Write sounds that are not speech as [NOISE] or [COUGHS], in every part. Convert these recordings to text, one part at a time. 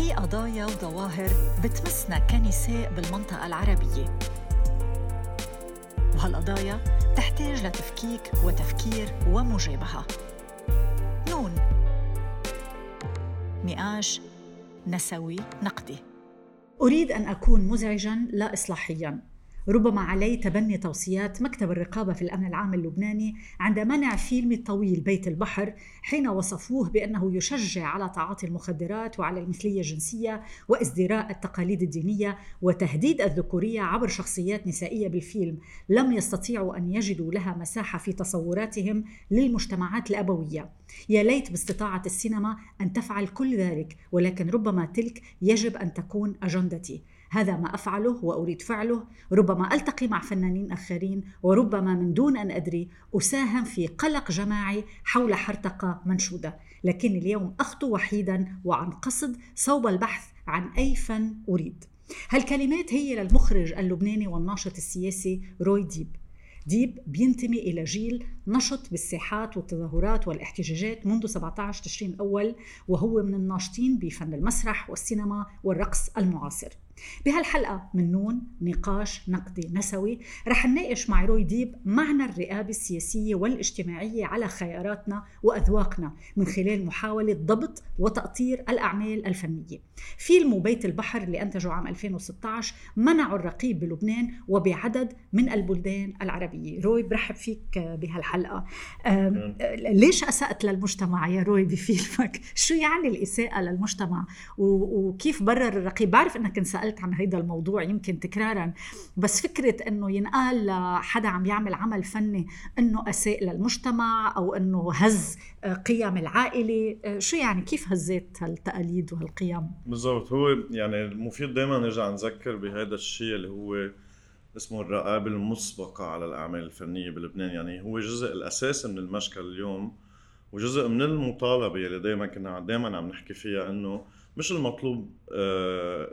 في قضايا وظواهر بتمسنا كنساء بالمنطقة العربية. وهالقضايا تحتاج لتفكيك وتفكير ومجابهة. نون. نقاش نسوي. نقدي. أريد أن أكون مزعجا لا إصلاحيا. ربما علي تبني توصيات مكتب الرقابة في الأمن العام اللبناني عند منع فيلم الطويل بيت البحر حين وصفوه بأنه يشجع على تعاطي المخدرات وعلى المثلية الجنسية وازدراء التقاليد الدينية وتهديد الذكورية عبر شخصيات نسائية بالفيلم. لم يستطيعوا أن يجدوا لها مساحة في تصوراتهم للمجتمعات الأبوية. يا ليت باستطاعة السينما أن تفعل كل ذلك ولكن ربما تلك يجب أن تكون أجندتي. هذا ما أفعله وأريد فعله. ربما ألتقي مع فنانين آخرين وربما من دون أن أدري أساهم في قلق جماعي حول حرتقه منشودة. لكني اليوم أخطو وحيدا وعن قصد صوب البحث عن أي فن أريد. هالكلمات هي للمخرج اللبناني والناشط السياسي روي ديب. ديب بينتمي إلى جيل نشط بالساحات والتظاهرات والاحتجاجات منذ 17 تشرين الأول وهو من الناشطين بفن المسرح والسينما والرقص المعاصر. بهالحلقة من نون نقاش نقدي نسوي رح نناقش مع روي ديب معنى الرقابة السياسية والاجتماعية على خياراتنا وأذواقنا من خلال محاولة ضبط وتأطير الأعمال الفنية. فيلم بيت البحر اللي أنتجه عام 2016 منعوا الرقيب بلبنان وبعدد من البلدان العربية. روي برحب فيك بهالحلقة. ليش أسأت للمجتمع يا روي بفيلمك؟ شو يعني الإساءة للمجتمع؟ وكيف برر الرقيب؟ بعرف أنك انسألت سألت عن هيدا الموضوع يمكن تكرارا بس فكرة إنه ينقال لحدا عم يعمل عمل فني إنه أساء للمجتمع أو إنه هز قيم العائلة شو يعني؟ كيف هزيت هالتقاليد وهالقيم؟ بالضبط هو يعني المفيد دائما نرجع نذكر بهذا الشيء اللي هو اسمه الرقابة المسبقة على الأعمال الفنية بلبنان. يعني هو جزء الأساسي من المشكل اليوم وجزء من المطالبة اللي دائما كنا دائما عم نحكي فيها إنه مش المطلوب آه،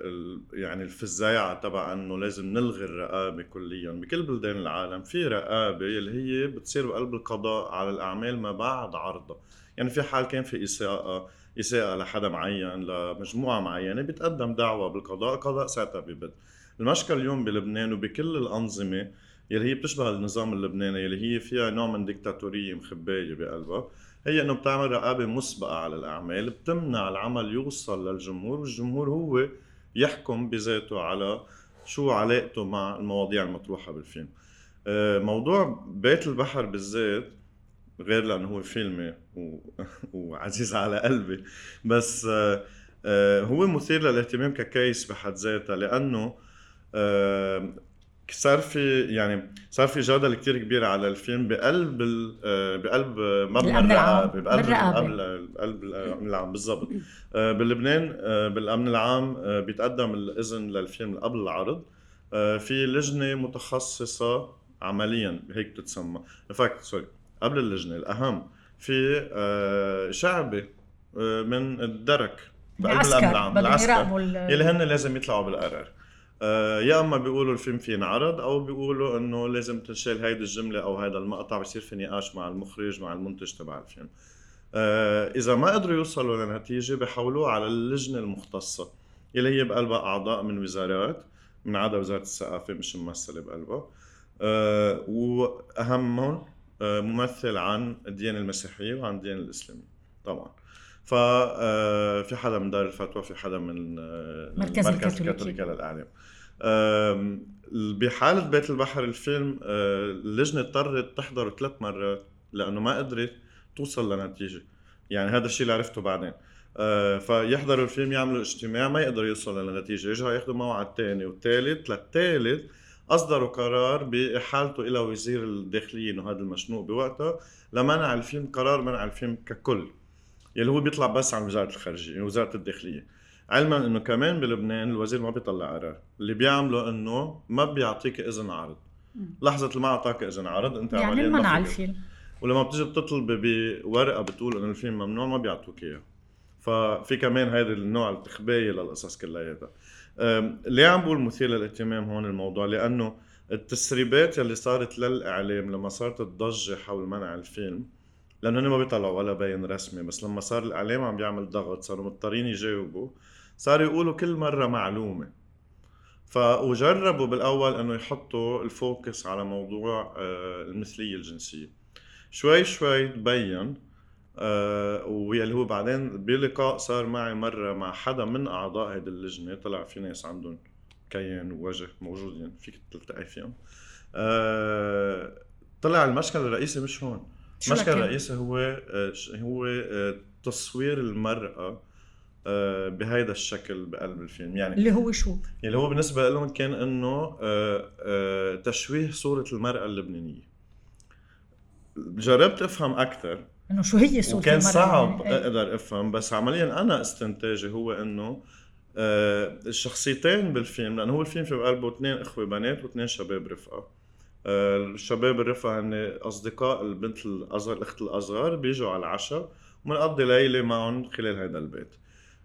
يعني الفزاعة تبع إنه لازم نلغي الرقابة كليا. بكل بلدان العالم في رقابة اللي هي بتصير بقلب القضاء على الأعمال ما بعد عرضها يعني في حال كان في إساءة إساءة لحدا معين لمجموعة معينة بيتقدم دعوة بالقضاء القضاء ساعتها ببدء المشكل اليوم بلبنان وبكل الأنظمة يلي هي بتشبه النظام اللبناني يلي هي فيها نوع من ديكتاتورية مخبايه بقلبها هي إنه بتعمل رقابة مسبقة على الأعمال بتمنع العمل يوصل للجمهور والجمهور هو يحكم بذاته على شو علاقته مع المواضيع المطروحة بالفيلم. آه، موضوع بيت البحر بالذات غير لأنه هو فيلمي و... [LAUGHS] وعزيز على قلبي بس آه، آه، هو مثير للاهتمام ككيس بحد ذاتها لأنه صار في يعني صار في جدل كتير كبير على الفيلم بقلب آه، بقلب مبنى الرقابة بقلب بقلب الامن العام بالضبط. آه، بلبنان آه، بالامن العام بيتقدم الإذن للفيلم قبل العرض. في لجنة متخصصة عمليا هيك بتتسمى. fact sorry قبل اللجنة الأهم. في شعبي من الدرك بقلب الامن العام العسكر. يلي هن لازم يطلعوا بالقرار. آه، يا أما بيقولوا الفيلم فيه ينعرض أو بيقولوا إنه لازم تنشال هيدي الجملة أو هذا المقطع بصير في نقاش مع المخرج مع المنتج تبع الفيلم. آه، إذا ما قدروا يوصلوا لنتيجه بحولوه على اللجنة المختصة اللي هي بقلبها أعضاء من وزارات من عدا وزارة الثقافة مش ممثلة بقلبها. أه واهمهم ممثل عن الديانه المسيحية وعن الديانه الإسلامية طبعا. ففي حدا من دار الفتوى في حدا من مركز, مركز الكاثوليكي. للاعلام بحالة بيت البحر الفيلم اللجنة اضطرت تحضر ثلاث مرات لأنه ما قدرت توصل لنتيجة. يعني هذا الشيء اللي عرفته بعدين. فيحضروا الفيلم يعملوا اجتماع ما يقدروا يوصلوا لنتيجة يرجعوا ياخذوا موعد ثاني والثالث للثالث أصدروا قرار بإحالته إلى وزير الداخلية إنه هذا المشنوق بوقتها لمنع الفيلم قرار منع الفيلم ككل. يلي هو بيطلع بس عن وزارة الخارجية يعني وزارة الداخلية. علما إنه كمان بلبنان الوزير ما بيطلع قرار. اللي بيعمله إنه ما بيعطيك إذن عرض. لحظة اللي ما أعطاك إذن عرض أنت يعني منع الفيلم ولما بتيجي بتطلب بورقة بتقول إنه الفيلم ممنوع ما بيعطوك إياه. ففي كمان هذا النوع التخباية للقصص كلياتها ليه عم بقول مثير للاهتمام هون الموضوع؟ لأنه التسريبات اللي صارت للإعلام لما صارت الضجه حول منع الفيلم لأنه هن ما بيطلعوا ولا بيان رسمي بس لما صار الإعلام عم بيعمل ضغط صاروا مضطرين يجاوبوا صاروا يقولوا كل مرة معلومة. فجربوا بالأول إنه يحطوا الفوكس على موضوع آه، المثلية الجنسية. شوي شوي تبين آه واللي هو بعدين بلقاء صار معي مرة مع حدا من أعضاء هيدي اللجنة طلع في ناس عندهم كيان ووجه موجودين فيك تلتقي فيهم. آه طلع المشكل الرئيسي مش هون. المشكل الرئيسي هو آه هو آه تصوير المرأة آه بهيدا الشكل بقلب الفيلم. يعني اللي هو شو؟ اللي هو بالنسبة لهم كان إنه تشويه صورة المرأة اللبنانية. جربت أفهم أكثر. إنه شو هي صورة وكان صعب يعني. أقدر أفهم بس عمليا أنا استنتاجي هو إنه الشخصيتين بالفيلم لأنه هو الفيلم في بقلبه اثنين إخوة بنات واثنين شباب رفقة. الشباب الرفقه هن أصدقاء البنت الأصغر الأخت الأصغر بيجوا على العشاء وبنقضي ليلة معهم خلال هذا البيت.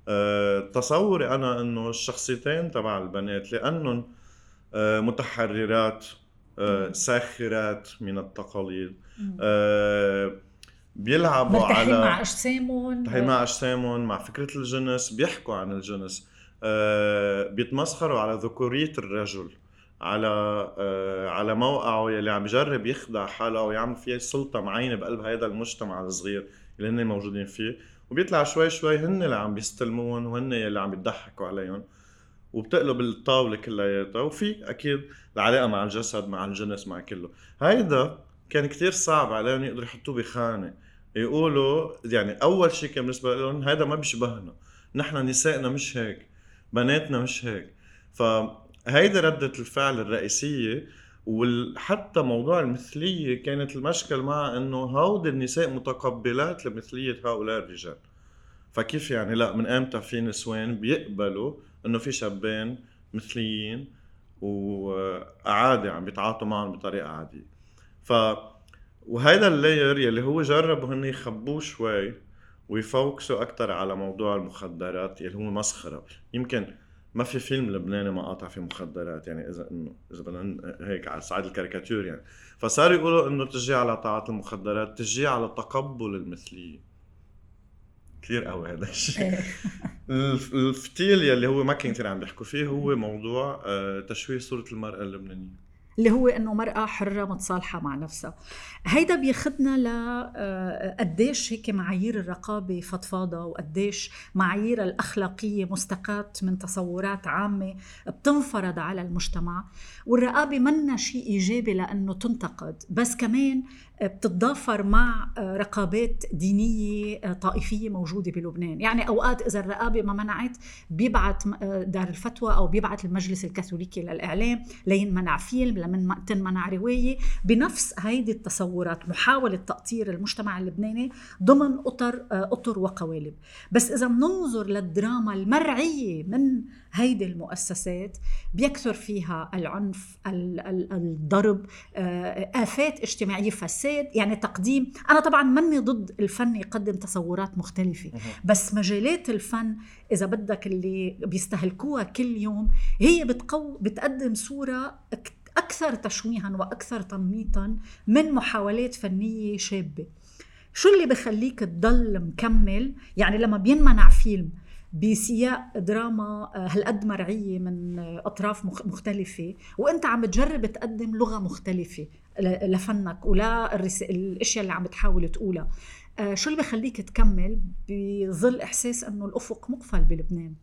آه تصوري أنا إنه الشخصيتين تبع البنات لأنهم آه متحررات آه ساخرات من التقاليد. آه بيلعبوا على مع أجسامهم. مع أجسامهم مع فكرة الجنس بيحكوا عن الجنس. آه بيتمسخروا على ذكورية الرجل. على آه على موقعه يلي عم يجرب يخدع حاله أو يعمل فيه سلطة معينة بقلب هذا المجتمع الصغير اللي هن موجودين فيه. وبيطلع شوي شوي هن اللي عم بيستلموهم وهن اللي عم يضحكوا عليهم وبتقلب الطاولة كلياتها. وفي أكيد العلاقة مع الجسد مع الجنس مع كله. هيدا كان كتير صعب عليهم يقدروا يحطوه بخانة. يقولوا يعني أول شيء كان بالنسبة لهم هذا ما بيشبهنا. نحن نسائنا مش هيك بناتنا مش هيك. فهيدي ردة الفعل الرئيسية وحتى موضوع المثلية كانت المشكل مع إنه هودي النساء متقبلات لمثلية هؤلاء الرجال. فكيف يعني؟ لا من إمتى في نسوان بيقبلوا إنه في شابين مثليين وعادي عم بيتعاطوا معهم بطريقة عادية؟ ف وهيدا اللاير يلي هو جربوا هن يخبوه شوي ويفوكسوا أكثر على موضوع المخدرات يلي هو مسخرة. يمكن ما في فيلم لبناني ما قاطع فيه مخدرات يعني إذا انه إذا بدنا هيك على صعيد الكاريكاتير يعني. فصاروا يقولوا إنه تجي على طاعه المخدرات تجي على تقبل المثلية. كثير قوي هذا الشيء. إيه. الفتيل يلي هو ما كان كثير عم بيحكوا فيه هو موضوع آه، تشويه صورة المرأة اللبنانية. اللي هو إنه مرأة حرة متصالحة مع نفسها. هيدا بياخدنا ل آه، هيك معايير الرقابة فضفاضة وقديش معايير الأخلاقية مستقاة من تصورات عامة بتنفرض على المجتمع. والرقابة منا شيء إيجابي لأنه تنتقد. بس كمان بتتضافر مع رقابات دينية طائفية موجودة بلبنان. يعني أوقات إذا الرقابة ما منعت بيبعت دار الفتوى أو بيبعت المجلس الكاثوليكي للإعلام لينمنع فيلم لمن تنمنع رواية. بنفس هيدي التصورات محاولة تأطير المجتمع اللبناني ضمن أطر أطر وقوالب. بس إذا بننظر للدراما المرعية من هيدي المؤسسات بيكثر فيها العنف الضرب آفات اجتماعية فساد يعني تقديم. أنا طبعا مني ضد الفن يقدم تصورات مختلفة. بس مجالات الفن إذا بدك اللي بيستهلكوها كل يوم هي بتقو بتقدم صورة أكثر تشويها وأكثر تنميطا من محاولات فنية شابة. شو اللي بخليك تضل مكمل؟ يعني لما بينمنع فيلم بسياق دراما آه، هالقد مرعية من أطراف مختلفة. وأنت عم تجرب تقدم لغة مختلفة لفنك ولا الأشياء اللي عم بتحاول تقولها. آه، شو اللي بخليك تكمل بظل إحساس إنه الأفق مقفل بلبنان؟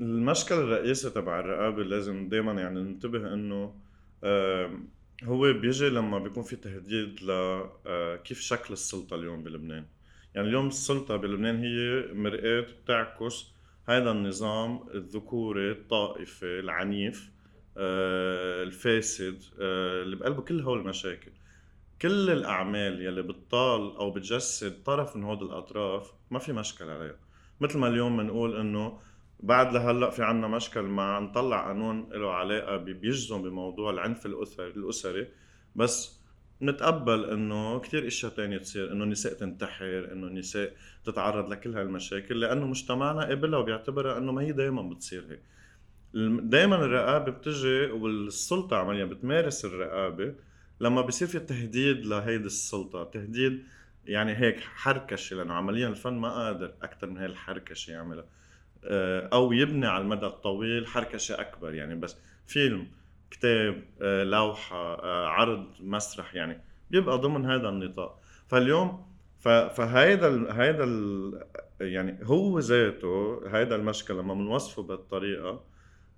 المشكل الرئيسي تبع الرقابة لازم دائما يعني ننتبه إنه هو بيجي لما بيكون في تهديد لكيف آه، شكل السلطة اليوم بلبنان. يعني اليوم السلطة بلبنان هي مرآة بتعكس هذا النظام الذكوري الطائفي العنيف آه الفاسد آه اللي بقلبه كل هول المشاكل. كل الأعمال يلي بتطال أو بتجسد طرف من هود الأطراف ما في مشكل عليها. مثل ما اليوم بنقول إنه بعد لهلأ في عنا مشكل مع نطلع قانون له علاقة بيجزم بموضوع العنف الأسري الأسري بس نتقبل إنه كثير إشياء تانية تصير إنه النساء تنتحر إنه النساء تتعرض لكل هالمشاكل لأنه مجتمعنا قبلها وبيعتبرها إنه ما هي دائما بتصير هيك. دائما الرقابة بتجي والسلطة عمليا بتمارس الرقابة لما بصير في تهديد لهيدي السلطة تهديد يعني هيك حركشة لأنه عمليا الفن ما قادر أكثر من هي الحركشة يعملها. آه، أو يبني على المدى الطويل حركشة أكبر يعني بس فيلم كتاب آه، لوحة آه، عرض مسرح يعني بيبقى ضمن هذا النطاق. فاليوم فهيدا هيدا يعني هو ذاته هيدا المشكل لما بنوصفه بهالطريقه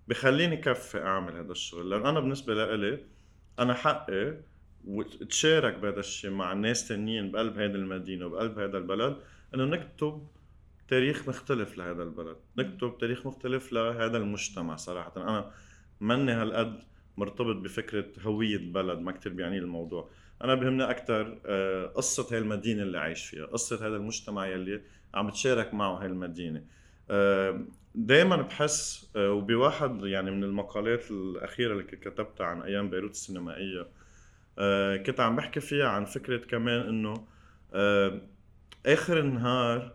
بخليني كفي أعمل هذا الشغل. لأن أنا بالنسبة لإلي أنا حقي وتشارك بهذا الشيء مع ناس تانيين بقلب هذه المدينة وبقلب هذا البلد إنه نكتب تاريخ مختلف لهذا البلد نكتب تاريخ مختلف لهذا المجتمع صراحة. أنا ماني هالقد مرتبط بفكرة هوية بلد ما كتير بيعني الموضوع. أنا بهمني أكثر آه، قصة هاي المدينة اللي عايش فيها قصة هذا المجتمع يلي عم بتشارك معه هاي المدينة. آه، دائما بحس آه، وبواحد يعني من المقالات الأخيرة اللي كتبتها عن أيام بيروت السينمائية كنت عم بحكي فيها عن فكرة كمان إنه آخر النهار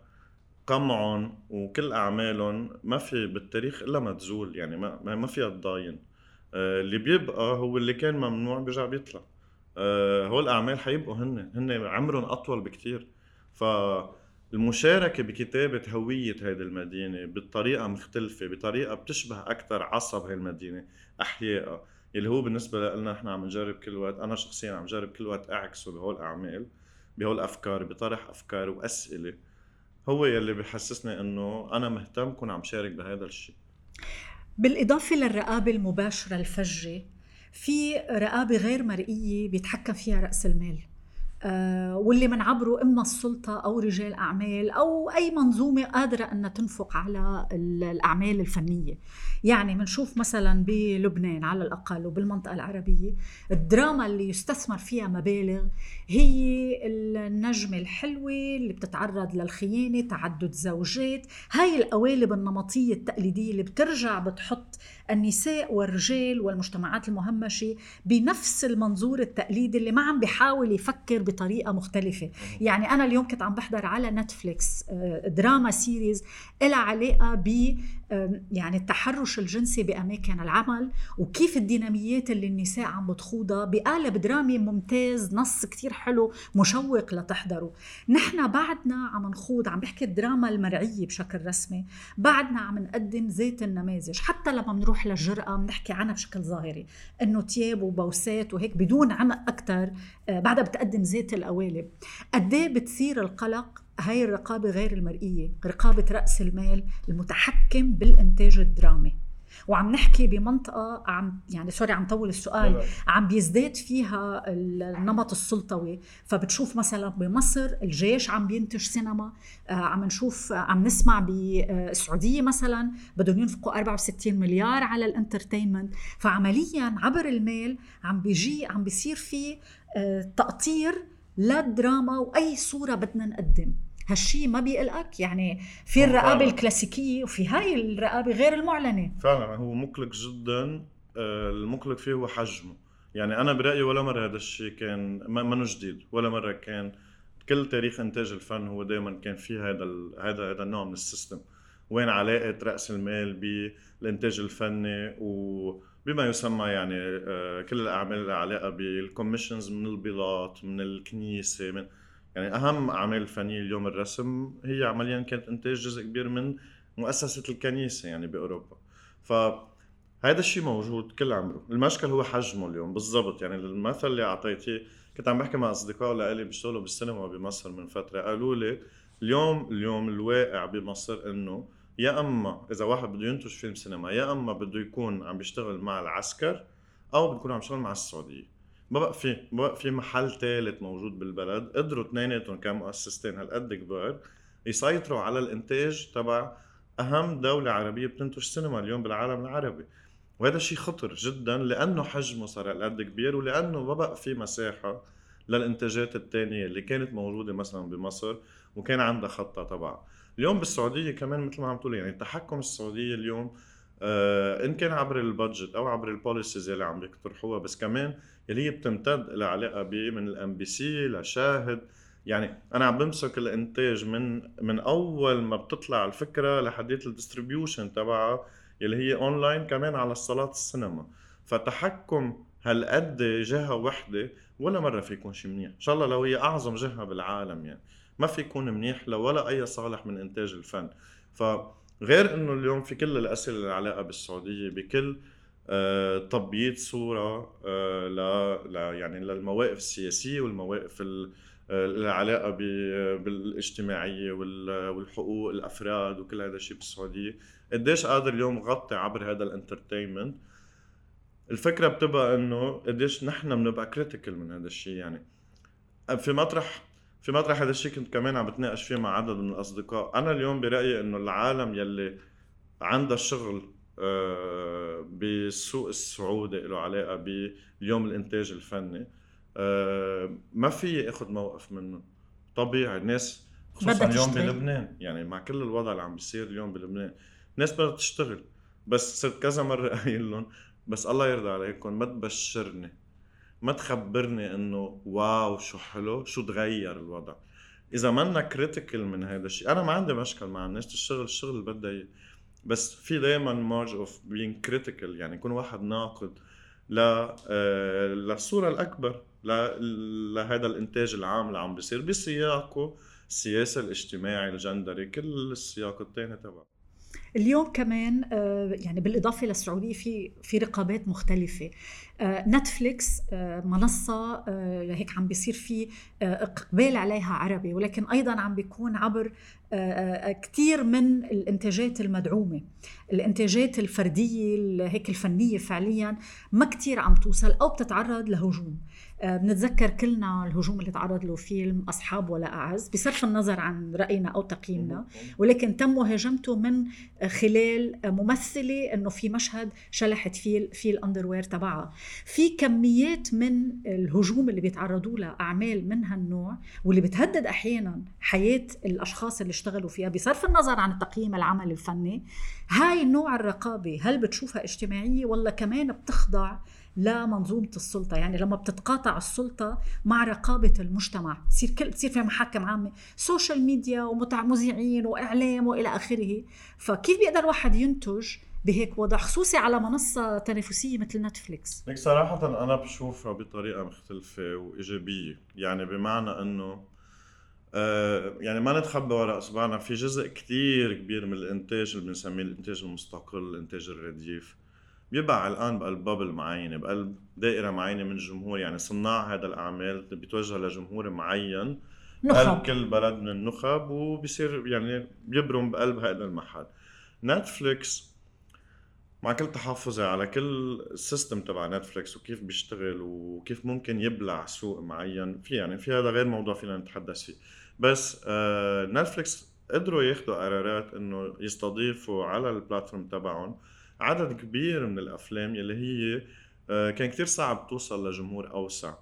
قمعهم وكل اعمالهم ما في بالتاريخ إلا ما تزول يعني ما ما فيها تضاين. اللي بيبقى هو اللي كان ممنوع بيرجع بيطلع. آه، هول الأعمال حيبقوا هن هن عمرهم أطول بكتير. فالمشاركة بكتابة هوية هذه المدينة بطريقة مختلفة بطريقة بتشبه أكثر عصب هاي المدينة احيائها اللي هو بالنسبة لنا إحنا عم نجرب كل وقت أنا شخصيا عم جرب كل وقت أعكسه بهول الاعمال بهول الافكار بطرح أفكار وأسئلة. هو يلي بحسسني إنه أنا مهتم كون عم شارك بهذا الشيء بالإضافة للرقابة المباشرة الفجة في رقابة غير مرئية بيتحكم فيها رأس المال. آه، واللي منعبره إما السلطة أو رجال أعمال أو أي منظومة قادرة إنها تنفق على الأعمال الفنية. يعني بنشوف مثلا بلبنان على الأقل وبالمنطقة العربية الدراما اللي يستثمر فيها مبالغ هي النجمة الحلوة اللي بتتعرض للخيانة تعدد زوجات. هاي القوالب النمطية التقليدية اللي بترجع بتحط النساء والرجال والمجتمعات المهمشة بنفس المنظور التقليدي اللي ما عم بيحاول يفكر بطريقة مختلفة. يعني أنا اليوم كنت عم بحضر على Netflix آه، drama series لها علاقة ب يعني التحرش الجنسي بأماكن العمل وكيف الديناميات اللي النساء عم بتخوضها بقالب درامي ممتاز نص كتير حلو مشوق لتحضره. نحن بعدنا عم نخوض عم بحكي الدراما المرعية بشكل رسمي بعدنا عم نقدم ذات النماذج. حتى لما بنروح للجرأة بنحكي عنها بشكل ظاهري. إنه تياب وبوسات وهيك بدون عمق أكثر آه، بعدها بتقدم ذات القوالب. قد إيه بتثير القلق؟ هاي الرقابة غير المرئية رقابة رأس المال المتحكم بالإنتاج الدرامي. وعم نحكي بمنطقة عم يعني سوري عم طول السؤال عم بيزداد فيها النمط السلطوي. فبتشوف مثلا بمصر الجيش عم بينتج سينما آه، عم نشوف عم نسمع بالسعودية مثلا بدهم ينفقوا 64 مليار على الإنترتينمنت. فعمليا عبر المال عم بيجي عم بيصير في آه، تقطير للدراما وأي صورة بدنا نقدم. هالشيء ما بيقلقك. يعني في الرقابة الكلاسيكية وفي هاي الرقابة غير المعلنة. فعلا هو مقلق جدا. آه، المقلق فيه هو حجمه. يعني أنا برأيي ولا مرة هذا الشيء كان ما جديد ولا مرة كان كل تاريخ إنتاج الفن هو دائما كان في هذا هذا هذا النوع من ال system. وين علاقة رأس المال بالانتاج الفني وبما يسمى يعني آه، كل الأعمال اللي علاقة بال commissions من البلاط من الكنيسة من يعني أهم اعمال الفنيه اليوم الرسم هي عمليا كانت إنتاج جزء كبير من مؤسسة الكنيسة يعني بأوروبا. ف هذا الشيء موجود كل عمره. المشكل هو حجمه اليوم بالضبط. يعني المثل اللي أعطيتيه كنت عم بحكي مع اصدقاء لإلي بيشتغلوا بالسينما بمصر من فترة قالوا لي اليوم اليوم الواقع بمصر إنه يا أما إذا واحد بده ينتج فيلم سينما يا أما بده يكون عم بيشتغل مع العسكر أو بده يكون عم يشتغل مع السعودية. ما بقى في ما بقى في محل ثالث موجود بالبلد. قدروا اثنيناتهم كمؤسستين هالقد كبار يسيطروا على الإنتاج تبع أهم دولة عربية بتنتج سينما اليوم بالعالم العربي. وهذا شيء خطر جدا لأنه حجمه صار هالقد كبير ولأنه ما بقى في مساحة للإنتاجات الثانية اللي كانت موجودة مثلا بمصر وكان عندها خطة تبعها اليوم بالسعودية كمان مثل ما عم تقول يعني التحكم السعودية اليوم إن كان عبر ال budget أو عبر ال policies اللي عم يقترحوها بس كمان اللي هي بتمتد لها علاقه من ال MBC لشاهد. يعني أنا عم بمسك الإنتاج من من أول ما بتطلع الفكرة لحديت ال distribution تبعها اللي هي أونلاين كمان على الصالات السينما. فتحكم هالقد جهة وحدة ولا مرة في يكون شيء منيح. إن شاء الله لو هي أعظم جهة بالعالم يعني ما في يكون منيح لولا أي صالح من إنتاج الفن. ف غير إنه اليوم في كل الأسئلة اللي علاقة بالسعودية بكل آه، تبييض صورة آه، ل يعني للمواقف السياسية والمواقف العلاقه بالاجتماعية والحقوق الأفراد وكل هذا الشيء بالسعودية. قديش قادر اليوم غطي عبر هذا ال entertainment؟ الفكرة بتبقى إنه قديش نحن بنبقى critical من هذا الشيء يعني. في مطرح في مطرح هذا الشيء كنت كمان عم بتناقش فيه مع عدد من الأصدقاء. أنا اليوم برأيي إنه العالم يلي عندها شغل آه، بالسوق السعودي له علاقة باليوم الإنتاج الفني آه، ما في أخذ موقف منه. طبيعي الناس خصوصا اليوم بلبنان يعني مع كل الوضع اللي عم بيصير اليوم بلبنان الناس بدها تشتغل. بس صرت كذا مرة [LAUGHS] قايل لهم بس الله يرضى عليكم ما تبشرني. ما تخبرني إنه wow شو حلو شو تغير الوضع. إذا منا critical من هذا الشيء أنا ما عندي مشكل مع الناس تشتغل الشغل اللي بدها بس في دائما margin of بين critical يعني يكون واحد ناقد ل آه، للصورة الأكبر لهذا الإنتاج العام اللي عم بيصير بسياقه السياسي الاجتماعي الجندري كل السياق الثاني تبعه. اليوم كمان آه، يعني بالإضافة للسعودية في في رقابات مختلفة. نتفليكس آه، آه، هيك عم بيصير في إقبال عليها عربي ولكن أيضا عم بيكون عبر كثير من الإنتاجات المدعومة. الإنتاجات الفردية هيك الفنية فعليا ما كثير عم توصل أو بتتعرض لهجوم. بنتذكر كلنا الهجوم اللي تعرض له فيلم أصحاب ولا أعز بصرف النظر عن رأينا أو تقييمنا ولكن تم مهاجمته من خلال ممثلة أنه في مشهد شلحت فيه في الأندروير تبعها. في كميات من الهجوم اللي بيتعرضوا لها أعمال من هالنوع واللي بتهدد أحيانا حياة الأشخاص اللي اشتغلوا فيها بصرف النظر عن تقييم العمل الفني. هاي نوع الرقابة هل بتشوفها اجتماعية ولا كمان بتخضع لمنظومه السلطة يعني لما بتتقاطع السلطة مع رقابة المجتمع تصير كل تصير في محاكم عامة social media ومذيعين وإعلام وإلى آخره. فكيف بيقدر واحد ينتج بهيك وضع خصوصي على منصة تنافسية مثل Netflix ليك صراحة أنا بشوفها بطريقة مختلفة وإيجابية. يعني بمعنى أنه آه يعني ما نتخبى وراء أصبعنا. في جزء كتير كبير من الإنتاج اللي بنسميه الإنتاج المستقل الإنتاج الرديف. بيبقى علقان بقلب bubble معينة بقلب دائرة معينة من الجمهور يعني صناع هذا الأعمال بيتوجه لجمهور معين. نخب. كل بلد من النخب وبصير يعني بيبرم بقلب هذا المحل. Netflix مع كل تحفظي على كل ال system تبع Netflix وكيف بيشتغل وكيف ممكن يبلع سوق معين في يعني في هذا غير موضوع فينا نتحدث فيه. بس آه Netflix قدروا ياخذوا قرارات إنه يستضيفوا على ال platform تبعهم عدد كبير من الأفلام يلي هي آه، كان كتير صعب توصل لجمهور أوسع.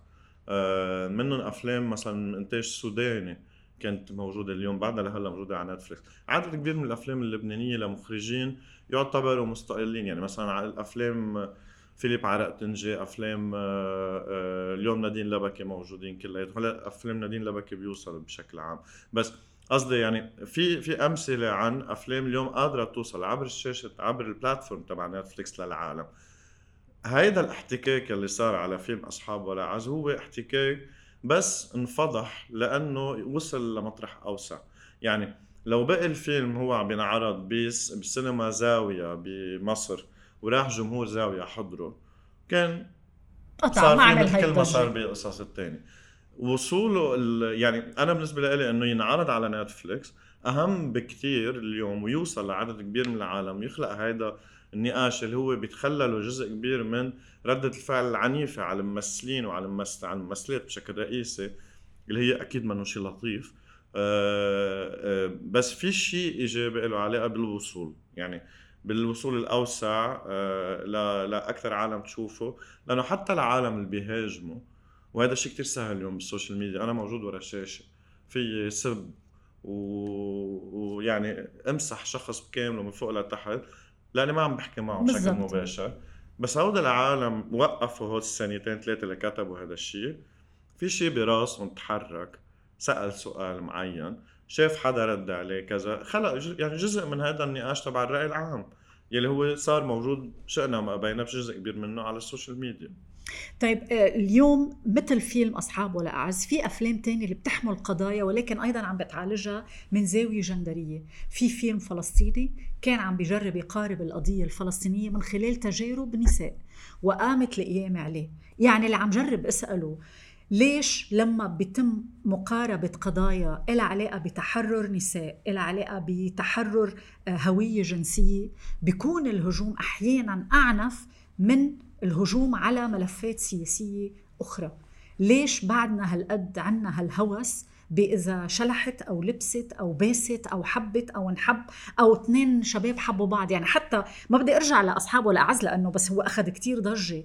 آه، منهم أفلام مثلا من إنتاج سوداني كانت موجودة اليوم بعدها لهلأ موجودة على Netflix عدد كبير من الأفلام اللبنانية لمخرجين يعتبروا مستقلين. يعني مثلا الأفلام فيليب عرقتنجي أفلام آه، اليوم نادين لبكي موجودين كلياتهم. هلأ أفلام نادين لبكي بيوصل بشكل عام. بس قصدي يعني في في أمثلة عن أفلام اليوم قادرة توصل عبر الشاشة عبر ال platform تبع Netflix للعالم. هيدا الاحتكاك اللي صار على فيلم أصحاب ولا عز هو احتكاك بس انفضح لأنه وصل لمطرح أوسع. يعني لو بقي الفيلم هو عم بينعرض بسينما زاوية بمصر وراح جمهور زاوية حضره كان صار في كل ما صار بالقصص الثانية. وصوله يعني أنا بالنسبة لي إنه ينعرض على نتفليكس أهم بكثير اليوم ويوصل لعدد كبير من العالم. ويخلق هذا النقاش اللي هو بيتخلله جزء كبير من ردة الفعل العنيفة على الممثلين وعلى الممثل على الممثلات بشكل رئيسي اللي هي أكيد منه شيء لطيف. أه أه بس في شيء إيجابي له علاقة بالوصول. يعني بالوصول الأوسع أه لأكثر عالم تشوفه لأنه حتى العالم اللي بيهاجموا وهذا شيء كتير سهل اليوم بال social media. أنا موجود ورا الشاشة. في سب ويعني و... أمسح شخص بكامله من فوق لتحت لأني ما عم بحكي معه بشكل مباشر. بس هودا العالم وقفوا هول السنتين ثلاثة اللي كتبوا هذا الشيء. في شيء براسهم تحرك. سأل سؤال معين. شاف حدا رد عليه كذا. خلق يعني جزء من هذا النقاش تبع الرأي العام. يلي هو صار موجود شئنا أم أبينا بجزء كبير منه على ال social media. طيب آه، اليوم مثل فيلم أصحاب ولا أعز في أفلام تانية اللي بتحمل قضايا ولكن أيضا عم بتعالجها من زاوية جندرية. في فيلم فلسطيني كان عم بيجرب يقارب القضية الفلسطينية من خلال تجارب نساء وقامت القيامة عليه. يعني اللي عم جرب أسأله ليش لما بيتم مقاربة قضايا إلها علاقة بتحرر نساء إلها علاقة بتحرر آه، هوية جنسية بيكون الهجوم أحيانا أعنف من الهجوم على ملفات سياسية أخرى. ليش بعدنا هالقد عنا هالهوس بإذا شلحت أو لبست أو باست أو حبت أو انحب أو اثنين شباب حبوا بعض؟ يعني حتى ما بدي أرجع لأصحابه لأعز لأنه بس هو أخذ كتير ضجة.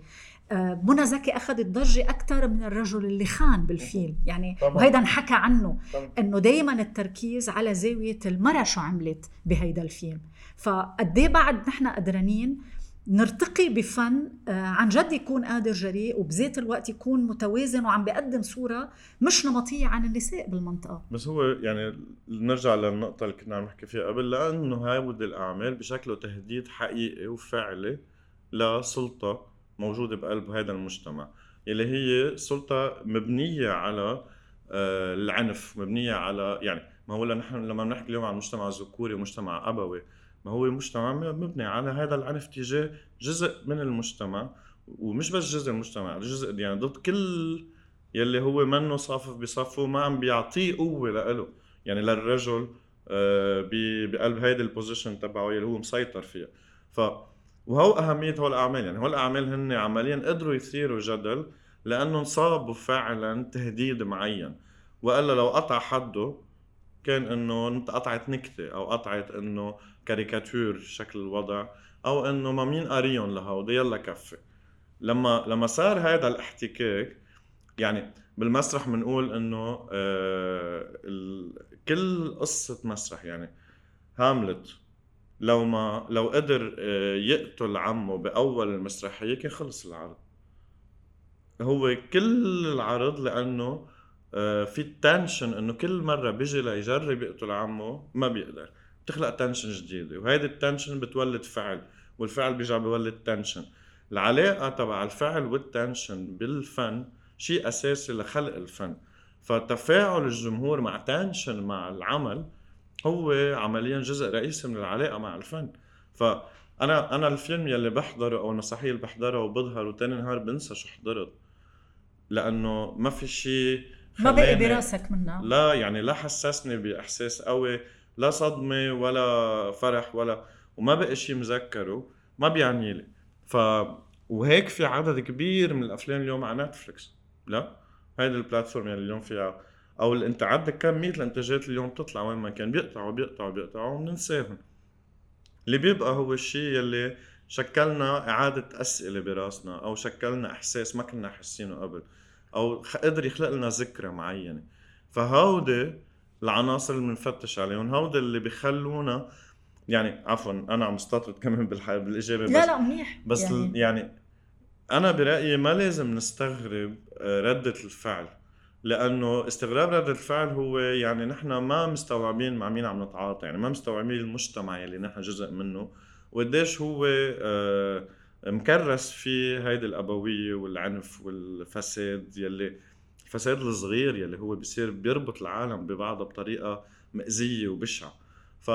آه، منى زكي أخذت ضجة أكثر من الرجل اللي خان بالفيلم. يعني طبعا. وهيدا انحكى عنه إنه دائما التركيز على زاوية المرأة شو عملت بهيدا الفيلم. فقد إيه بعد نحن قدرانين نرتقي بفن آه، عن جد يكون قادر جريء وبذات الوقت يكون متوازن وعم بيقدم صورة مش نمطية عن النساء بالمنطقة. بس هو يعني نرجع للنقطة اللي كنا عم نحكي فيها قبل لأنه هاود الأعمال بشكله تهديد حقيقي وفعلي لسلطة موجودة بقلب هذا المجتمع اللي هي سلطة مبنية على آه، العنف مبنية على يعني ما هو نحن لما بنحكي اليوم عن مجتمع ذكوري ومجتمع أبوي ما هو مجتمع مبني على هذا العنف تجاه جزء من المجتمع ومش بس جزء المجتمع جزء يعني ضد كل يلي هو منه صافف بصفه ما عم بيعطيه قوة لإله. يعني للرجل آه، بقلب هيدي البوزيشن تبعه يلي هو مسيطر فيها. ف وهو أهمية هول الأعمال. يعني هول الأعمال هن عمليا قدروا يثيروا جدل لأنه انصابوا فعلا تهديد معين. وإلا لو قطع حده كان إنه قطعت نكتة أو قطعت إنه كاريكاتير شكل الوضع أو إنه ما مين قاريهم لهودي يلا كفي. لما لما صار هذا الاحتكاك يعني بالمسرح بنقول إنه آه كل قصة مسرح يعني هاملت. لو ما لو قدر آه، يقتل عمه بأول المسرحية كان خلص العرض. هو كل العرض لأنه في tension إنه كل مرة بيجي ليجرب يقتل عمه ما بيقدر. بتخلق tension جديدة وهيدي ال tension بتولد فعل والفعل بيرجع بيولد tension العلاقة تبع الفعل وال tension بالفن شيء أساسي لخلق الفن. فتفاعل الجمهور مع tension مع العمل هو عمليا جزء رئيسي من العلاقة مع الفن. فأنا أنا الفيلم يلي بحضره أو المسرحيه اللي بحضرها وبظهر وتاني نهار بنسى شو حضرت لأنه ما في شيء ما بقي براسك منها. لا يعني لا حسسني بإحساس قوي لا صدمة ولا فرح ولا وما بقي شيء مذكره ما بيعني لي. ف وهيك في عدد كبير من الأفلام اليوم على نتفلكس لا هيدي البلاتفورم اللي اليوم فيها. أو أنت عندك كميه الإنتاجات اليوم بتطلع وين ما كان. بيقطعوا بيقطعوا بيقطعوا وبننساهم. اللي بيبقى هو الشيء يلي شكلنا إعادة أسئلة براسنا أو شكلنا إحساس ما كنا حاسينه قبل. أو قدر يخلق لنا ذكرى معينة. فهودي العناصر اللي بنفتش عليهم هودي اللي بيخلونا يعني عفوا أنا عم استطرد كمان بالإجابة لا لا منيح. بس يعني, يعني أنا برأيي ما لازم نستغرب آه، ردة الفعل لأنه استغراب ردة الفعل هو يعني نحن ما مستوعبين مع مين عم نتعاطى يعني ما مستوعبين المجتمع يلي نحن جزء منه وقديش هو آه، مكرس في هيدي الأبوية والعنف والفساد يلي الفساد الصغير يلي هو بيصير بيربط العالم ببعضها بطريقة مأزيه وبشعة. ف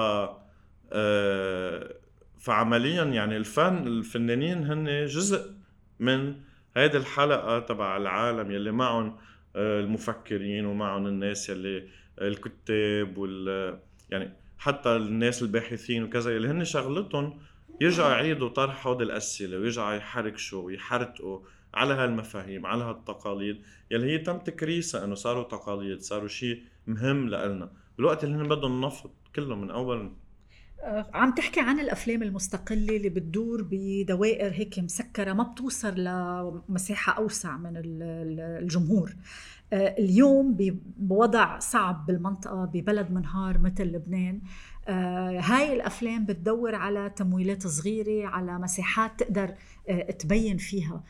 آه، فعمليا يعني الفن الفنانين هن جزء من هيدي الحلقة تبع العالم يلي معهم آه، المفكرين ومعهم الناس يلي الكتاب وال يعني حتى الناس الباحثين وكذا يلي هن شغلتهم يرجعوا يعيدوا طرح هودي الاسئله ويرجعوا يحركشوا ويحرتقوا على هالمفاهيم على هالتقاليد يلي هي تم تكريسها إنه صاروا تقاليد صاروا شيء مهم لنا بالوقت اللي هن بدهم نفض كله من أول. آه، عم تحكي عن الأفلام المستقلة اللي بتدور بدوائر هيك مسكرة ما بتوصل لمساحة أوسع من الجمهور. آه، اليوم بوضع صعب بالمنطقة ببلد منهار مثل لبنان. هاي الأفلام بتدور على تمويلات صغيرة على مساحات تقدر تبين فيها.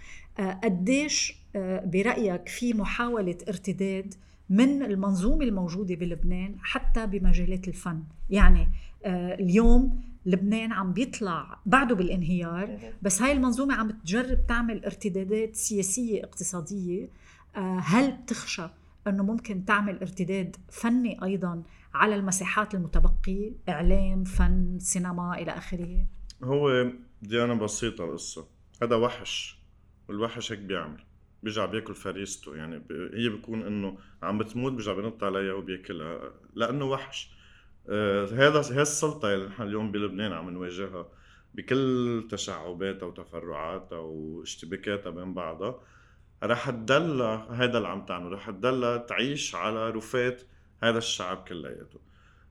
قديش برأيك في محاولة ارتداد من المنظومة الموجودة بلبنان حتى بمجالات الفن؟ يعني آه، اليوم لبنان عم بيطلع بعده بالانهيار بس هاي المنظومة عم تجرب تعمل ارتدادات سياسية اقتصادية. آه، هل بتخشى أنه ممكن تعمل ارتداد فني أيضا على المساحات المتبقية إعلام فن سينما إلى آخره. هو ديانة بسيطة القصة. هذا وحش والوحش هيك بيعمل. بيرجع بياكل فريسته يعني هي بيكون إنه عم بتموت بيرجع بينط عليها وبياكلها لأنه وحش. آه هذا هي السلطة اللي نحن اليوم بلبنان عم نواجهها بكل تشعباتها وتفرعاتها واشتباكاتها بين بعضها. رح تدلى هذا اللي عم تعمله رح تدلى تعيش على رفات هذا الشعب كلياته.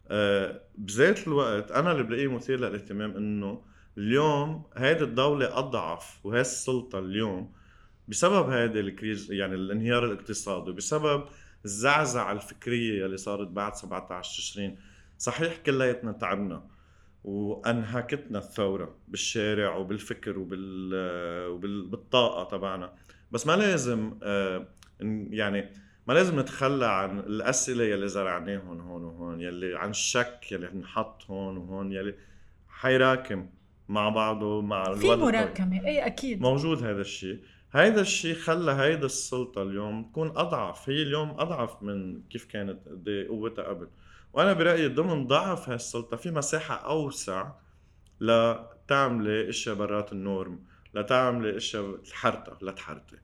أه بذات الوقت أنا اللي بلاقيه مثير للاهتمام إنه اليوم هيدي الدولة أضعف وهي السلطة اليوم بسبب هذه الكريز يعني الانهيار الاقتصادي بسبب الزعزعة الفكرية اللي صارت بعد 17 تشرين صحيح كلياتنا تعبنا وأنهكتنا الثورة بالشارع وبالفكر وبال وبالطاقة تبعنا. بس ما لازم آه، يعني ما لازم نتخلى عن الأسئلة يلي زرعناهم هون وهون يلي عن الشك يلي انحط هون وهون يلي حيراكم مع بعضه مع في مراكمة إي أكيد. موجود هذا الشيء هيدا الشيء خلى هيدا السلطة اليوم تكون أضعف هي اليوم أضعف من كيف كانت إيه قوتها قبل. وأنا برأيي ضمن ضعف هالسلطه في مساحة أوسع لتعملي إشياء برات النورم لتعملي إشياء الحرطة لتحرطي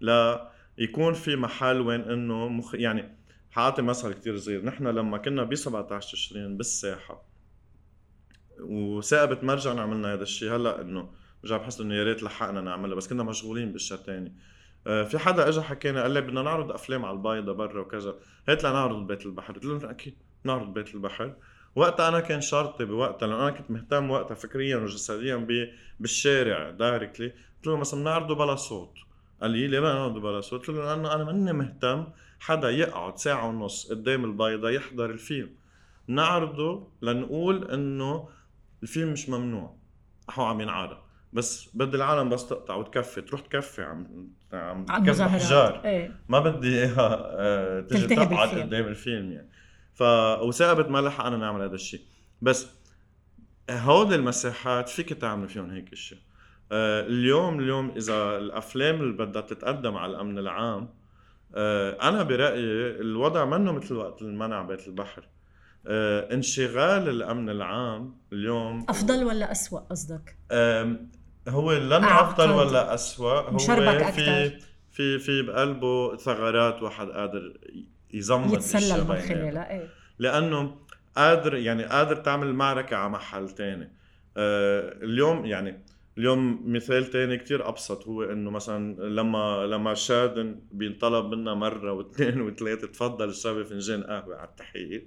لا يكون في محل وين إنه مخ... يعني حاعطي مثل كتير صغير نحن لما كنا ب 17 تشرين بالساحة وثاقبت مرجع عملنا هذا الشيء هلأ إنه برجع بحس إنه يا ريت لحقنا نعملها بس كنا مشغولين باشياء تاني آه في حدا اجى حكينا قال لي بدنا نعرض أفلام على البيضة برا وكذا. هات لنعرض بيت البحر. قلت له أكيد نعرض بيت البحر. وقتها أنا كان شرطي بوقتها لأنه أنا كنت مهتم وقتها فكريا وجسديا بالشارع دايركتلي قلت له مثلا نعرضه بلا صوت. قال لي ليه ما نقعد بلا صوت؟ قلت له لأنه أنا ماني مهتم حدا يقعد ساعه ونص قدام البيضه يحضر الفيلم نعرضه لنقول انه الفيلم مش ممنوع هو عم ينعرض بس بدي العالم بس تقطع وتكفي تروح تكفي عم عم تكفي احجار إيه. ما بدي اياها تجي تقعد قدام الفيلم يعني ف وثاقبت ما لحق أنا نعمل هذا الشيء بس هول المساحات فيك تعمل فيهم هيك آه، اليوم اليوم إذا الأفلام اللي بدها تتقدم على الأمن العام آه، أنا برأيي الوضع منه مثل وقت المنع بيت البحر. آه، انشغال الأمن العام اليوم أفضل ولا أسوأ قصدك؟ هو لن أفضل ولا أسوأ. هو في في في بقلبه ثغرات واحد قادر يزمت يتسلل من خلالها إيه. لأنه قادر يعني قادر تعمل معركة على محل تاني. اليوم يعني اليوم مثال تاني كتير أبسط هو إنه مثلا لما لما شادن بينطلب منا مرة واثنين [LAUGHS] وثلاثة تفضل اشربي فنجان قهوة على التحقيق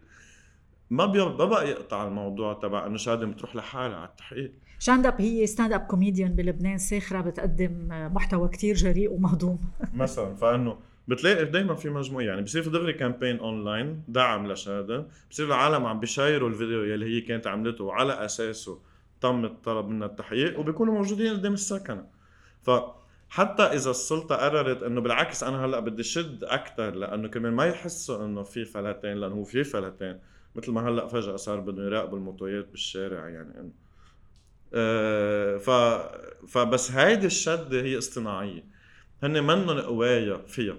ما ما بقى يقطع الموضوع تبع إنه شادن بتروح لحالها على التحقيق شادن هي stand-up comedian بلبنان ساخرة بتقدم محتوى كتير جريء ومهضوم. [LAUGHS] مثلا فإنه بتلاقي دائما في مجموعة يعني بصير في دغري campaign online دعم لشادن بصير العالم عم بي share وا الفيديو يلي هي كانت عملته وعلى أساسه. تم الطلب منا التحقيق وبيكونوا موجودين قدام الثكنة فحتى إذا السلطة قررت إنه بالعكس أنا هلأ بدي شد أكثر لأنه كمان ما يحسوا إنه في فلتين لأنه هو في فلتين مثل ما هلأ فجأة صار بدهم يراقبوا الموتوسيكلات بالشارع يعني إنه. أه ف فبس هيدي الشدة هي اصطناعية. هن منهم قوايا فيها.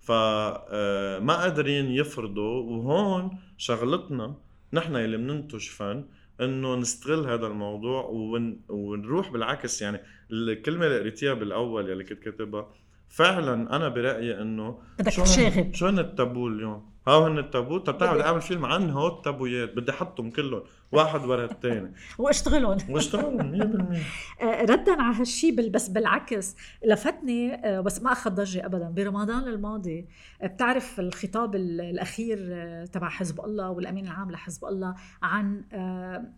فما آه، قادرين يفرضوا وهون شغلتنا نحن اللي بننتج فن إنه نستغل هذا الموضوع ون... ونروح بالعكس. يعني الكلمة اللي قريتيها بالأول يلي كنت كاتبها فعلا أنا برأيي إنه بدك تشاغب شو هن التابو اليوم؟ ها هن التابو؟ طب تعال بدي اعمل فيلم عن هو التابويات بدي أحطهم كلهم. واحد ورا الثاني واشتغلهم واشتغلهم 100% آه، ردا على هالشيء بس بالعكس لفتني آه، بس ما أخذ ضجة ابدا. برمضان الماضي آه، بتعرف الخطاب الأخير تبع حزب الله والأمين العام لحزب الله عن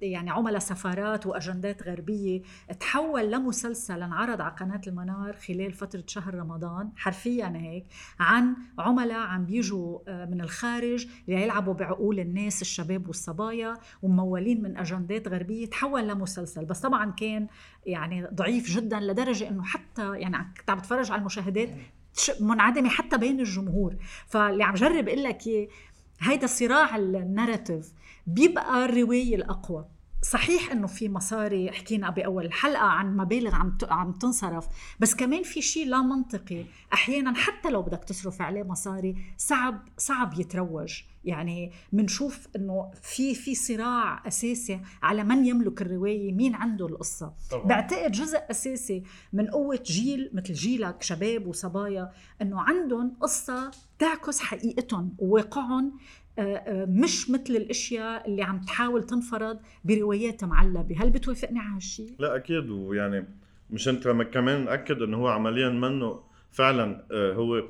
يعني عملاء سفارات وأجندات غربية تحول لمسلسل انعرض على قناة المنار خلال فترة شهر رمضان حرفيا هيك عن عملاء عم بيجوا من الخارج ليلعبوا بعقول الناس الشباب والصبايا وممولين ممولين من أجندات غربية تحول لمسلسل بس طبعا كان يعني ضعيف جدا لدرجة إنه حتى يعني كنت عم بتفرج على المشاهدات منعدمة حتى بين الجمهور. فاللي عم جرب أقول لك اياه هيدا صراع الناراتيف بيبقى الرواية الأقوى. صحيح إنه في مصاري حكينا بأول الحلقة عن مبالغ عم عم تنصرف بس كمان في شيء لا منطقي. أحيانا حتى لو بدك تصرف عليه مصاري صعب صعب يتروج. يعني بنشوف إنه في في صراع أساسي على من يملك الرواية مين عنده القصة. طبعا. بعتقد جزء أساسي من قوة جيل مثل جيلك شباب وصبايا إنه عندهم قصة تعكس حقيقتهم وواقعهم آه، آه، مش مثل الأشياء اللي عم تحاول تنفرض بروايات معلبة. هل بتوافقني على هالشيء لا أكيد. ويعني مش أنت كمان ناكد إنه هو عمليا منه فعلا آه، هو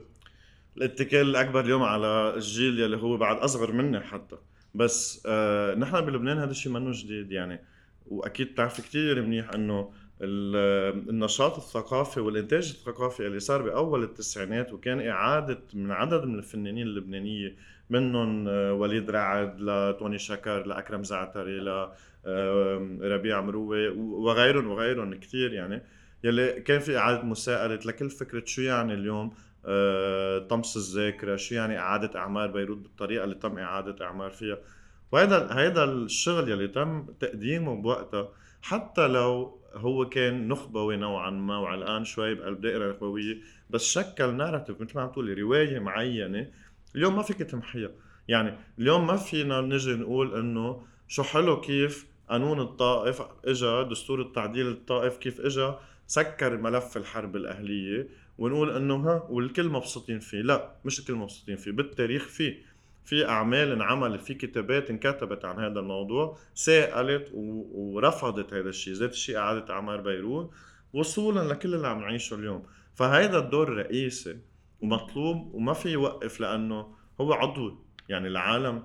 الاتكال الأكبر اليوم على الجيل يلي هو بعد أصغر مني حتى. بس آه نحن بلبنان هذا الشيء منه جديد يعني. وأكيد بتعرف كثير منيح إنه النشاط الثقافي والإنتاج الثقافي اللي صار بأول التسعينات وكان إعادة من عدد من الفنانين اللبنانية منهم آه، وليد رعد لتوني شكر لاكرم زعتري لربيع مروي وغيرهم وغيرهم كثير يعني. يلي كان في إعادة مساءلة لكل فكرة شو يعني اليوم. آه، طمس الذاكرة شو يعني إعادة أعمار بيروت بالطريقة اللي تم إعادة أعمار فيها؟ وهذا هذا الشغل يلي تم تقديمه بوقتها حتى لو هو كان نخبوي نوعا ما وعلقان شوي بقلب دائرة نخبوية بس شكل ناراتيف مثل ما عم تقولي رواية معينة اليوم ما فيك تمحيها. يعني اليوم ما فينا نجي نقول إنه شو حلو كيف قانون الطائف اجى دستور التعديل الطائف كيف اجى سكر ملف الحرب الأهلية. ونقول إنه ها والكل مبسوطين فيه. لا مش الكل مبسوطين فيه. بالتاريخ فيه في أعمال انعملت في كتابات انكتبت عن هذا الموضوع سائلت ورفضت هذا الشيء. ذات الشيء اعاده اعمار بيروت وصولا لكل اللي عم نعيشه اليوم. فهيدا الدور رئيسي ومطلوب وما في يوقف لأنه هو عضو. يعني العالم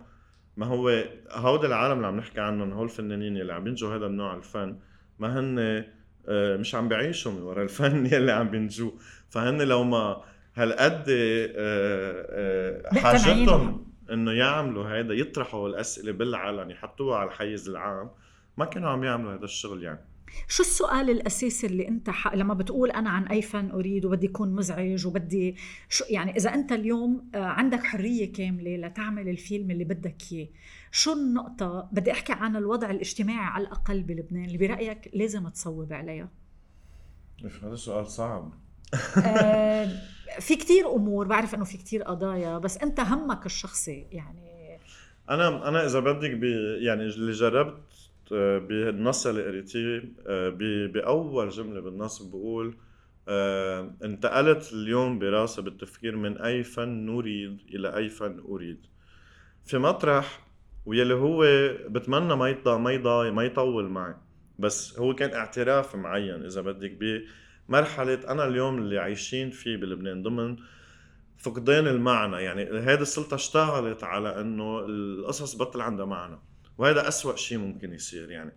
ما هو هودا العالم اللي عم نحكي عنهم هول الفنانين اللي عم ينجوا هذا النوع الفن ما هن آه، مش عم بيعيشوا من ورا الفن [LAUGHS] يلي عم بينجوه. فهن لو ما هالقد آه، آه، حاجتهم إنه يعملوا هيدا يطرحوا الأسئلة بالعلن يحطوها على الحيز العام ما كانوا عم يعملوا هذا الشغل يعني. شو السؤال الأساسي اللي أنت ح... لما بتقول أنا عن أي فن أريد وبدي يكون مزعج وبدي شو يعني إذا أنت اليوم عندك حرية كاملة لتعمل الفيلم اللي بدك إياه شو النقطة بدي أحكي عن الوضع الاجتماعي على الأقل بلبنان اللي برأيك لازم تصوب عليها؟ هذا سؤال صعب. آه في كتير أمور بعرف إنه في كتير قضايا بس أنت همك الشخصي يعني أنا أنا إذا بدك يعني اللي جربت آه، بالنص اللي قريتيه آه، بأول جملة بالنص بقول آه، انتقلت اليوم براسي بالتفكير من أي فن نريد إلى أي فن أريد. في مطرح ويلي هو بتمنى ما ما يضاي ما يطول معي بس هو كان اعتراف معين إذا بدك بمرحله أنا اليوم اللي عايشين فيه بلبنان ضمن فقدان المعنى. يعني هذه السلطة اشتغلت على إنه القصص بطل عندها معنى وهذا أسوأ شيء ممكن يصير يعني.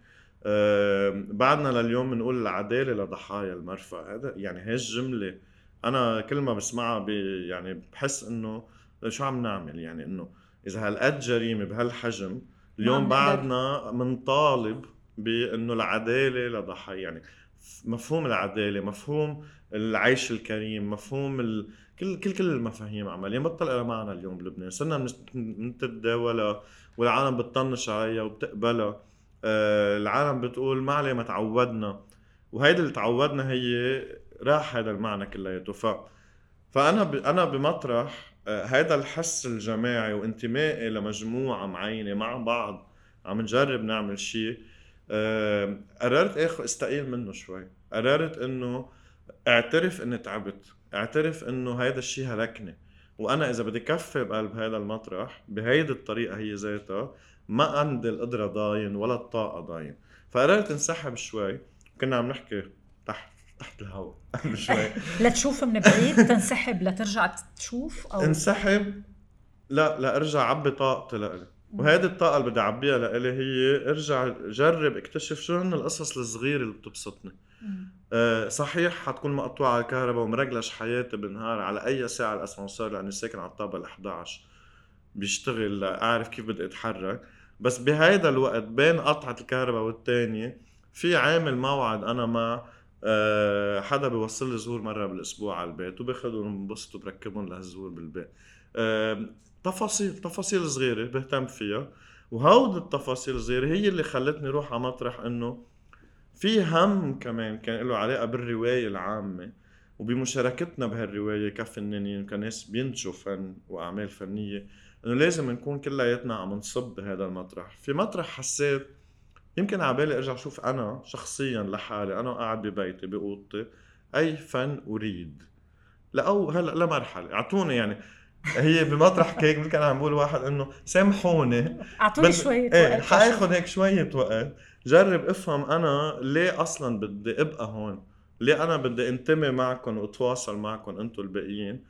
أه بعدنا لليوم بنقول العدالة لضحايا المرفأ. هذا يعني هي الجمله أنا كل ما بسمعها بي يعني بحس إنه شو عم نعمل؟ يعني إنه إذا هالقد جريمة بهالحجم اليوم بعدنا بنطالب بإنه العدالة لضحايا. يعني مفهوم العدالة مفهوم العيش الكريم مفهوم ال... كل كل كل المفاهيم عمليا بطل لها معنى اليوم بلبنان. صرنا بنتداولها والعالم بتطنش عليها وبتقبلها. آه العالم بتقول ما عليه ما تعودنا. وهيدي اللي تعودنا هي راح هذا المعنى كلياته. ف فأنا ب... أنا بمطرح آه هذا الحس الجماعي وانتمائي لمجموعة معينة مع بعض عم نجرب نعمل شيء. آه قررت اخذ استقيل منه شوي. قررت إنه اعترف إني تعبت. اعترف إنه هيدا الشيء هلكني. وأنا إذا بدي كفي بقلب هذا المطرح بهيدي الطريقة هي ذاتها ما عندي القدرة ضاين ولا الطاقة ضاين. فقررت انسحب شوي. كنا عم نحكي تحت تحت الهواء [LAUGHS] شوي. [LAUGHS] لتشوف من بعيد تنسحب لترجع تشوف أو انسحب. لا لا ارجع عبي طاقتي لإلي. وهيدي الطاقة اللي بدي أعبيها لإلي هي ارجع جرب اكتشف شو هن القصص الصغيرة اللي بتبسطني. آه، صحيح حتكون مقطوعة الكهرباء ومرجلش حياتي بالنهار على أي ساعة الأسانسير لأني ساكن على الطابق ال 11 بيشتغل أعرف كيف بدي أتحرك. بس بهيدا الوقت بين قطعة الكهرباء والتانية في عامل موعد أنا مع آه، حدا بيوصل لي زهور مرة بالأسبوع على البيت وباخذهم بنبسط وبركبهم لهالزهور بالبيت. تفاصيل تفاصيل صغيرة بهتم فيها. وهود التفاصيل الصغيرة هي اللي خلتني روح على مطرح إنه في هم كمان كان له علاقة بالرواية العامة. وبمشاركتنا بهالرواية كفنانين كناس بينتجوا فن وأعمال فنية إنه لازم نكون كلياتنا عم نصب بهذا المطرح، في مطرح حسيت يمكن عبالي أرجع أشوف أنا شخصيا لحالي أنا قاعد ببيتي بأوضتي أي فن أريد. لأو هلا لمرحلة أعطوني يعني هي بمطرح هيك كان عم بقول واحد إنه سامحوني أعطوني شوية إيه وقت حأخذ هيك شوية وقت. جرب افهم أنا ليه أصلا بدي أبقى هون؟ ليه أنا بدي انتمي معكم وأتواصل معكم أنتم الباقيين؟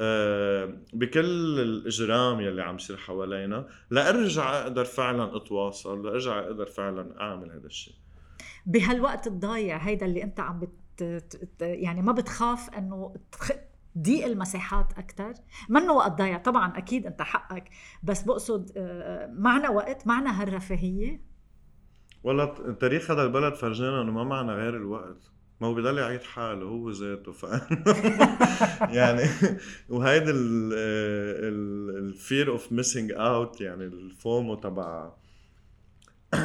آه، بكل الإجرام يلي عم يصير حوالينا لأرجع أقدر فعلا أتواصل لأرجع أقدر فعلا أعمل هذا الشيء بهالوقت الضايع هيدا اللي أنت عم بت يعني ما بتخاف إنه ضيق المساحات أكثر منه وقت ضايع. طبعا أكيد أنت حقك بس بقصد آه، معنا وقت معنا هالرفاهية. والله تاريخ هذا البلد فرجانا إنه ما معنا غير الوقت. ما هو بضل يعيد حاله هو ذاته ف [LAUGHS] يعني وهيدي ال fear of missing out يعني ال FOMO تبع [COUGHS]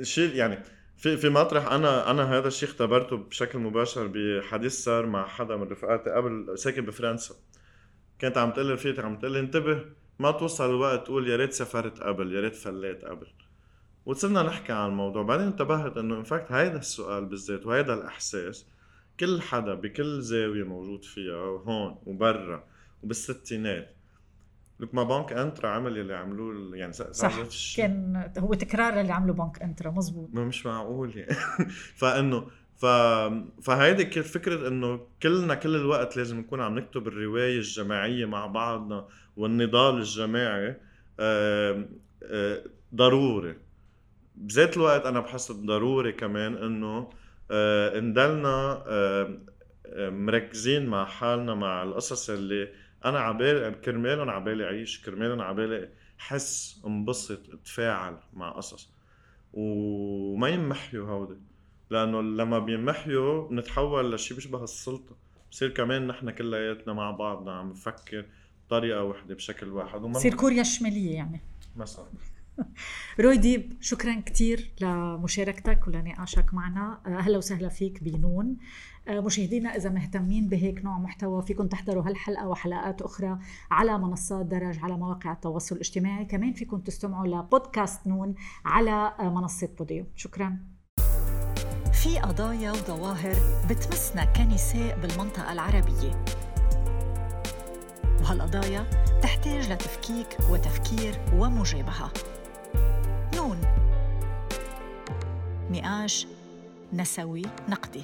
الشيء يعني في في مطرح أنا أنا هذا الشيء اختبرته بشكل مباشر بحديث صار مع حدا من رفقاتي قبل ساكن بفرنسا. كانت عم تقول لي عم تقول انتبه ما توصل الوقت تقول يا ريت سافرت قبل يا ريت فليت قبل. وصرنا نحكي عن الموضوع بعدين انتبهت إنه in fact هيدا السؤال بالذات وهيدا الإحساس كل حدا بكل زاوية موجود فيها هون وبرا وبالستينات لك ما بنك انترا عمل اللي عملوه يعني صح كان هو تكرار اللي عمله بنك انترا مزبوط ما مش معقول يعني. [LAUGHS] فإنه ف فهيدي كيف فكرة إنه كلنا كل الوقت لازم نكون عم نكتب الرواية الجماعية مع بعضنا والنضال الجماعي ضروري. بذات الوقت أنا بحس ضروري كمان إنه آه نضلنا مركزين مع حالنا مع القصص اللي أنا عبالي كرمالهم عبالي اعيش كرمالهم عبالي حس انبسط اتفاعل مع قصص. وما ينمحيوا هودي لأنه لما بينمحيوا بنتحول لشيء بيشبه السلطة. بصير كمان نحن كلياتنا مع بعضنا عم نفكر بطريقة واحدة بشكل واحد بصير كوريا الشمالية يعني. مثلا. [LAUGHS] روي ديب شكرا كثير لمشاركتك ولنقاشك معنا. أهلا وسهلا فيك بنون مشاهدينا إذا مهتمين بهيك نوع محتوى فيكم تحضروا هالحلقة وحلقات أخرى على منصات درج على مواقع التواصل الاجتماعي. كمان فيكم تستمعوا لبودكاست نون على منصة بوديو. شكرا. في قضايا وظواهر بتمسنا كنساء بالمنطقة العربية. وهالقضايا تحتاج لتفكيك وتفكير ومجابهة. نقاش نسوي نقدي.